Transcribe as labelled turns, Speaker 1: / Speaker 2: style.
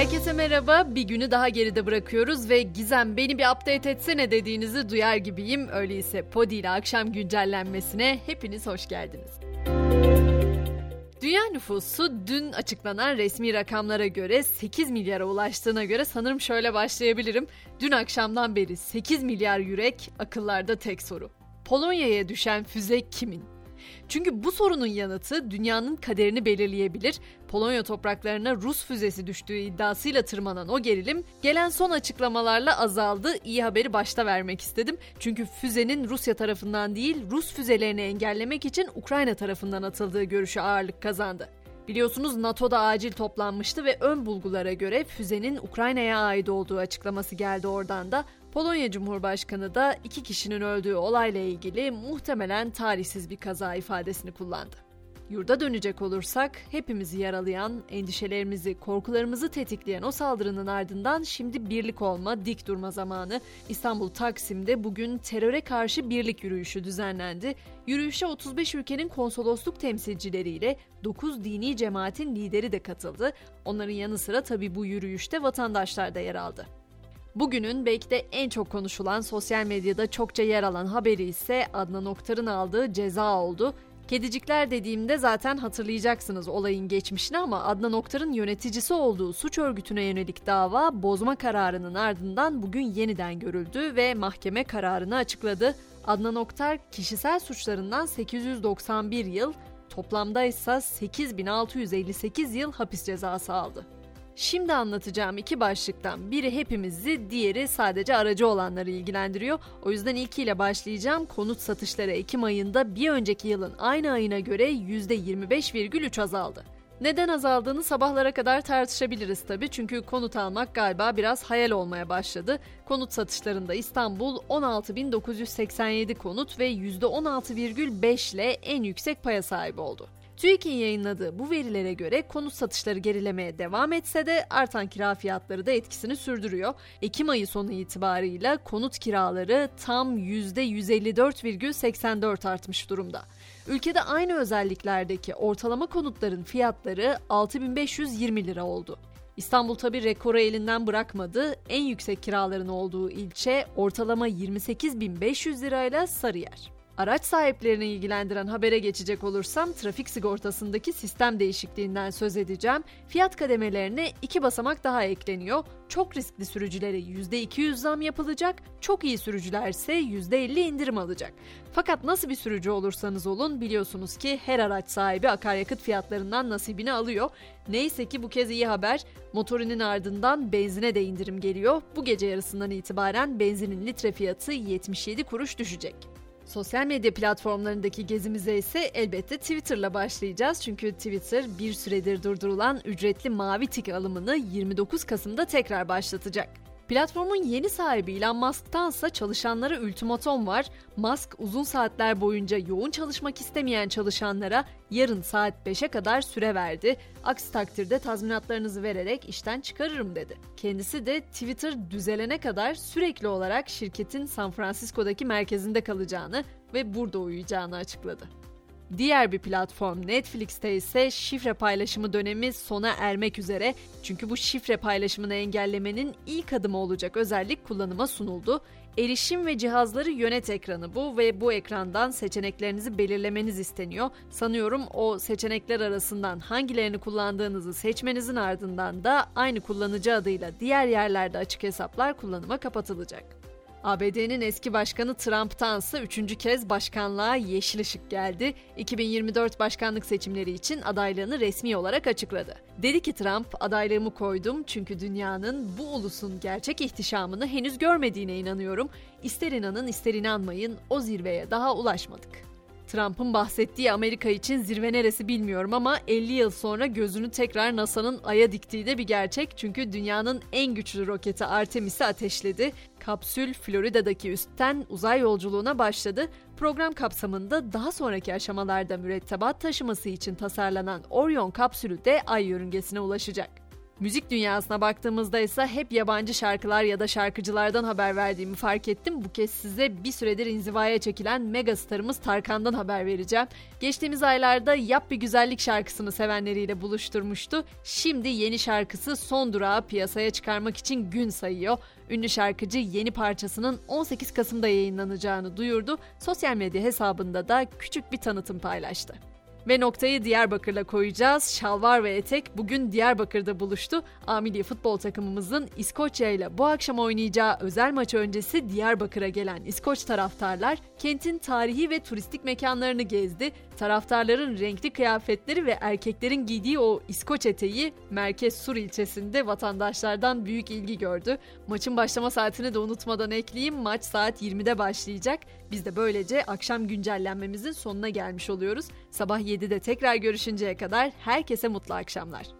Speaker 1: Herkese merhaba. Bir günü daha geride bırakıyoruz ve Gizem beni bir update etsene dediğinizi duyar gibiyim. Öyleyse Podi ile akşam güncellenmesine hepiniz hoş geldiniz. Dünya nüfusu dün açıklanan resmi rakamlara göre 8 milyara ulaştığına göre sanırım şöyle başlayabilirim. Dün akşamdan beri 8 milyar yürek akıllarda tek soru. Polonya'ya düşen füze kimin? Çünkü bu sorunun yanıtı dünyanın kaderini belirleyebilir. Polonya topraklarına Rus füzesi düştüğü iddiasıyla tırmanan o gerilim gelen son açıklamalarla azaldı. İyi haberi başta vermek istedim. Çünkü füzenin Rusya tarafından değil Rus füzelerini engellemek için Ukrayna tarafından atıldığı görüşü ağırlık kazandı. Biliyorsunuz NATO'da acil toplanmıştı ve ön bulgulara göre füzenin Ukrayna'ya ait olduğu açıklaması geldi oradan da. Polonya Cumhurbaşkanı da iki kişinin öldüğü olayla ilgili muhtemelen tarihsiz bir kaza ifadesini kullandı. Yurda dönecek olursak hepimizi yaralayan, endişelerimizi, korkularımızı tetikleyen o saldırının ardından şimdi birlik olma, dik durma zamanı. İstanbul Taksim'de bugün teröre karşı birlik yürüyüşü düzenlendi. Yürüyüşe 35 ülkenin konsolosluk temsilcileriyle 9 dini cemaatin lideri de katıldı. Onların yanı sıra tabi bu yürüyüşte vatandaşlar da yer aldı. Bugünün belki de en çok konuşulan sosyal medyada çokça yer alan haberi ise Adnan Oktar'ın aldığı ceza oldu. Kedicikler dediğimde zaten hatırlayacaksınız olayın geçmişini ama Adnan Oktar'ın yöneticisi olduğu suç örgütüne yönelik dava bozma kararının ardından bugün yeniden görüldü ve mahkeme kararını açıkladı. Adnan Oktar kişisel suçlarından 891 yıl, toplamda ise 8658 yıl hapis cezası aldı. Şimdi anlatacağım iki başlıktan biri hepimizi, diğeri sadece aracı olanları ilgilendiriyor. O yüzden ilkiyle başlayacağım. Konut satışları Ekim ayında bir önceki yılın aynı ayına göre %25,3 azaldı. Neden azaldığını sabahlara kadar tartışabiliriz tabi çünkü konut almak galiba biraz hayal olmaya başladı. Konut satışlarında İstanbul 16.987 konut ve %16,5 ile en yüksek paya sahip oldu. TÜİK'in yayınladığı bu verilere göre konut satışları gerilemeye devam etse de artan kira fiyatları da etkisini sürdürüyor. Ekim ayı sonu itibarıyla konut kiraları tam %154,84 artmış durumda. Ülkede aynı özelliklerdeki ortalama konutların fiyatları 6520 lira oldu. İstanbul tabi rekoru elinden bırakmadı. En yüksek kiraların olduğu ilçe ortalama 28.500 lirayla Sarıyer. Araç sahiplerini ilgilendiren habere geçecek olursam trafik sigortasındaki sistem değişikliğinden söz edeceğim. Fiyat kademelerine iki basamak daha ekleniyor. Çok riskli sürücülere %200 zam yapılacak, çok iyi sürücüler ise %50 indirim alacak. Fakat nasıl bir sürücü olursanız olun biliyorsunuz ki her araç sahibi akaryakıt fiyatlarından nasibini alıyor. Neyse ki bu kez iyi haber, motorinin ardından benzine de indirim geliyor. Bu gece yarısından itibaren benzinin litre fiyatı 77 kuruş düşecek. Sosyal medya platformlarındaki gezimize ise elbette Twitter'la başlayacağız. Çünkü Twitter bir süredir durdurulan ücretli mavi tik alımını 29 Kasım'da tekrar başlatacak. Platformun yeni sahibi Elon Musk'tansa çalışanlara ultimatom var. Musk uzun saatler boyunca yoğun çalışmak istemeyen çalışanlara yarın saat 5'e kadar süre verdi. Aksi takdirde tazminatlarınızı vererek işten çıkarırım dedi. Kendisi de Twitter düzelene kadar sürekli olarak şirketin San Francisco'daki merkezinde kalacağını ve burada uyuyacağını açıkladı. Diğer bir platform Netflix'te ise şifre paylaşımı dönemi sona ermek üzere. Çünkü bu şifre paylaşımını engellemenin ilk adımı olacak özellik kullanıma sunuldu. Erişim ve cihazları yönet ekranı bu ve bu ekrandan seçeneklerinizi belirlemeniz isteniyor. Sanıyorum o seçenekler arasından hangilerini kullandığınızı seçmenizin ardından da aynı kullanıcı adıyla diğer yerlerde açık hesaplar kullanıma kapatılacak. ABD'nin eski başkanı Trump'tansa üçüncü kez başkanlığa yeşil ışık geldi. 2024 başkanlık seçimleri için adaylığını resmi olarak açıkladı. Dedi ki Trump, adaylığımı koydum çünkü dünyanın bu ulusun gerçek ihtişamını henüz görmediğine inanıyorum. İster inanın ister inanmayın o zirveye daha ulaşmadık. Trump'ın bahsettiği Amerika için zirve neresi bilmiyorum ama 50 yıl sonra gözünü tekrar NASA'nın Ay'a diktiği de bir gerçek. Çünkü dünyanın en güçlü roketi Artemis'i ateşledi. Kapsül Florida'daki üstten uzay yolculuğuna başladı. Program kapsamında daha sonraki aşamalarda mürettebat taşıması için tasarlanan Orion kapsülü de Ay yörüngesine ulaşacak. Müzik dünyasına baktığımızda ise hep yabancı şarkılar ya da şarkıcılardan haber verdiğimi fark ettim. Bu kez size bir süredir inzivaya çekilen mega starımız Tarkan'dan haber vereceğim. Geçtiğimiz aylarda Yap Bir Güzellik şarkısını sevenleriyle buluşturmuştu. Şimdi yeni şarkısı Son Durağı piyasaya çıkarmak için gün sayıyor. Ünlü şarkıcı yeni parçasının 18 Kasım'da yayınlanacağını duyurdu. Sosyal medya hesabında da küçük bir tanıtım paylaştı. Ve noktayı Diyarbakır'la koyacağız. Şalvar ve etek bugün Diyarbakır'da buluştu. Amili futbol takımımızın İskoçya ile bu akşam oynayacağı özel maç öncesi Diyarbakır'a gelen İskoç taraftarlar kentin tarihi ve turistik mekanlarını gezdi. Taraftarların renkli kıyafetleri ve erkeklerin giydiği o İskoç eteği Merkez Sur ilçesinde vatandaşlardan büyük ilgi gördü. Maçın başlama saatini de unutmadan ekleyeyim. Maç saat 20'de başlayacak. Biz de böylece akşam güncellenmemizin sonuna gelmiş oluyoruz. Sabah 7'de tekrar görüşünceye kadar herkese mutlu akşamlar.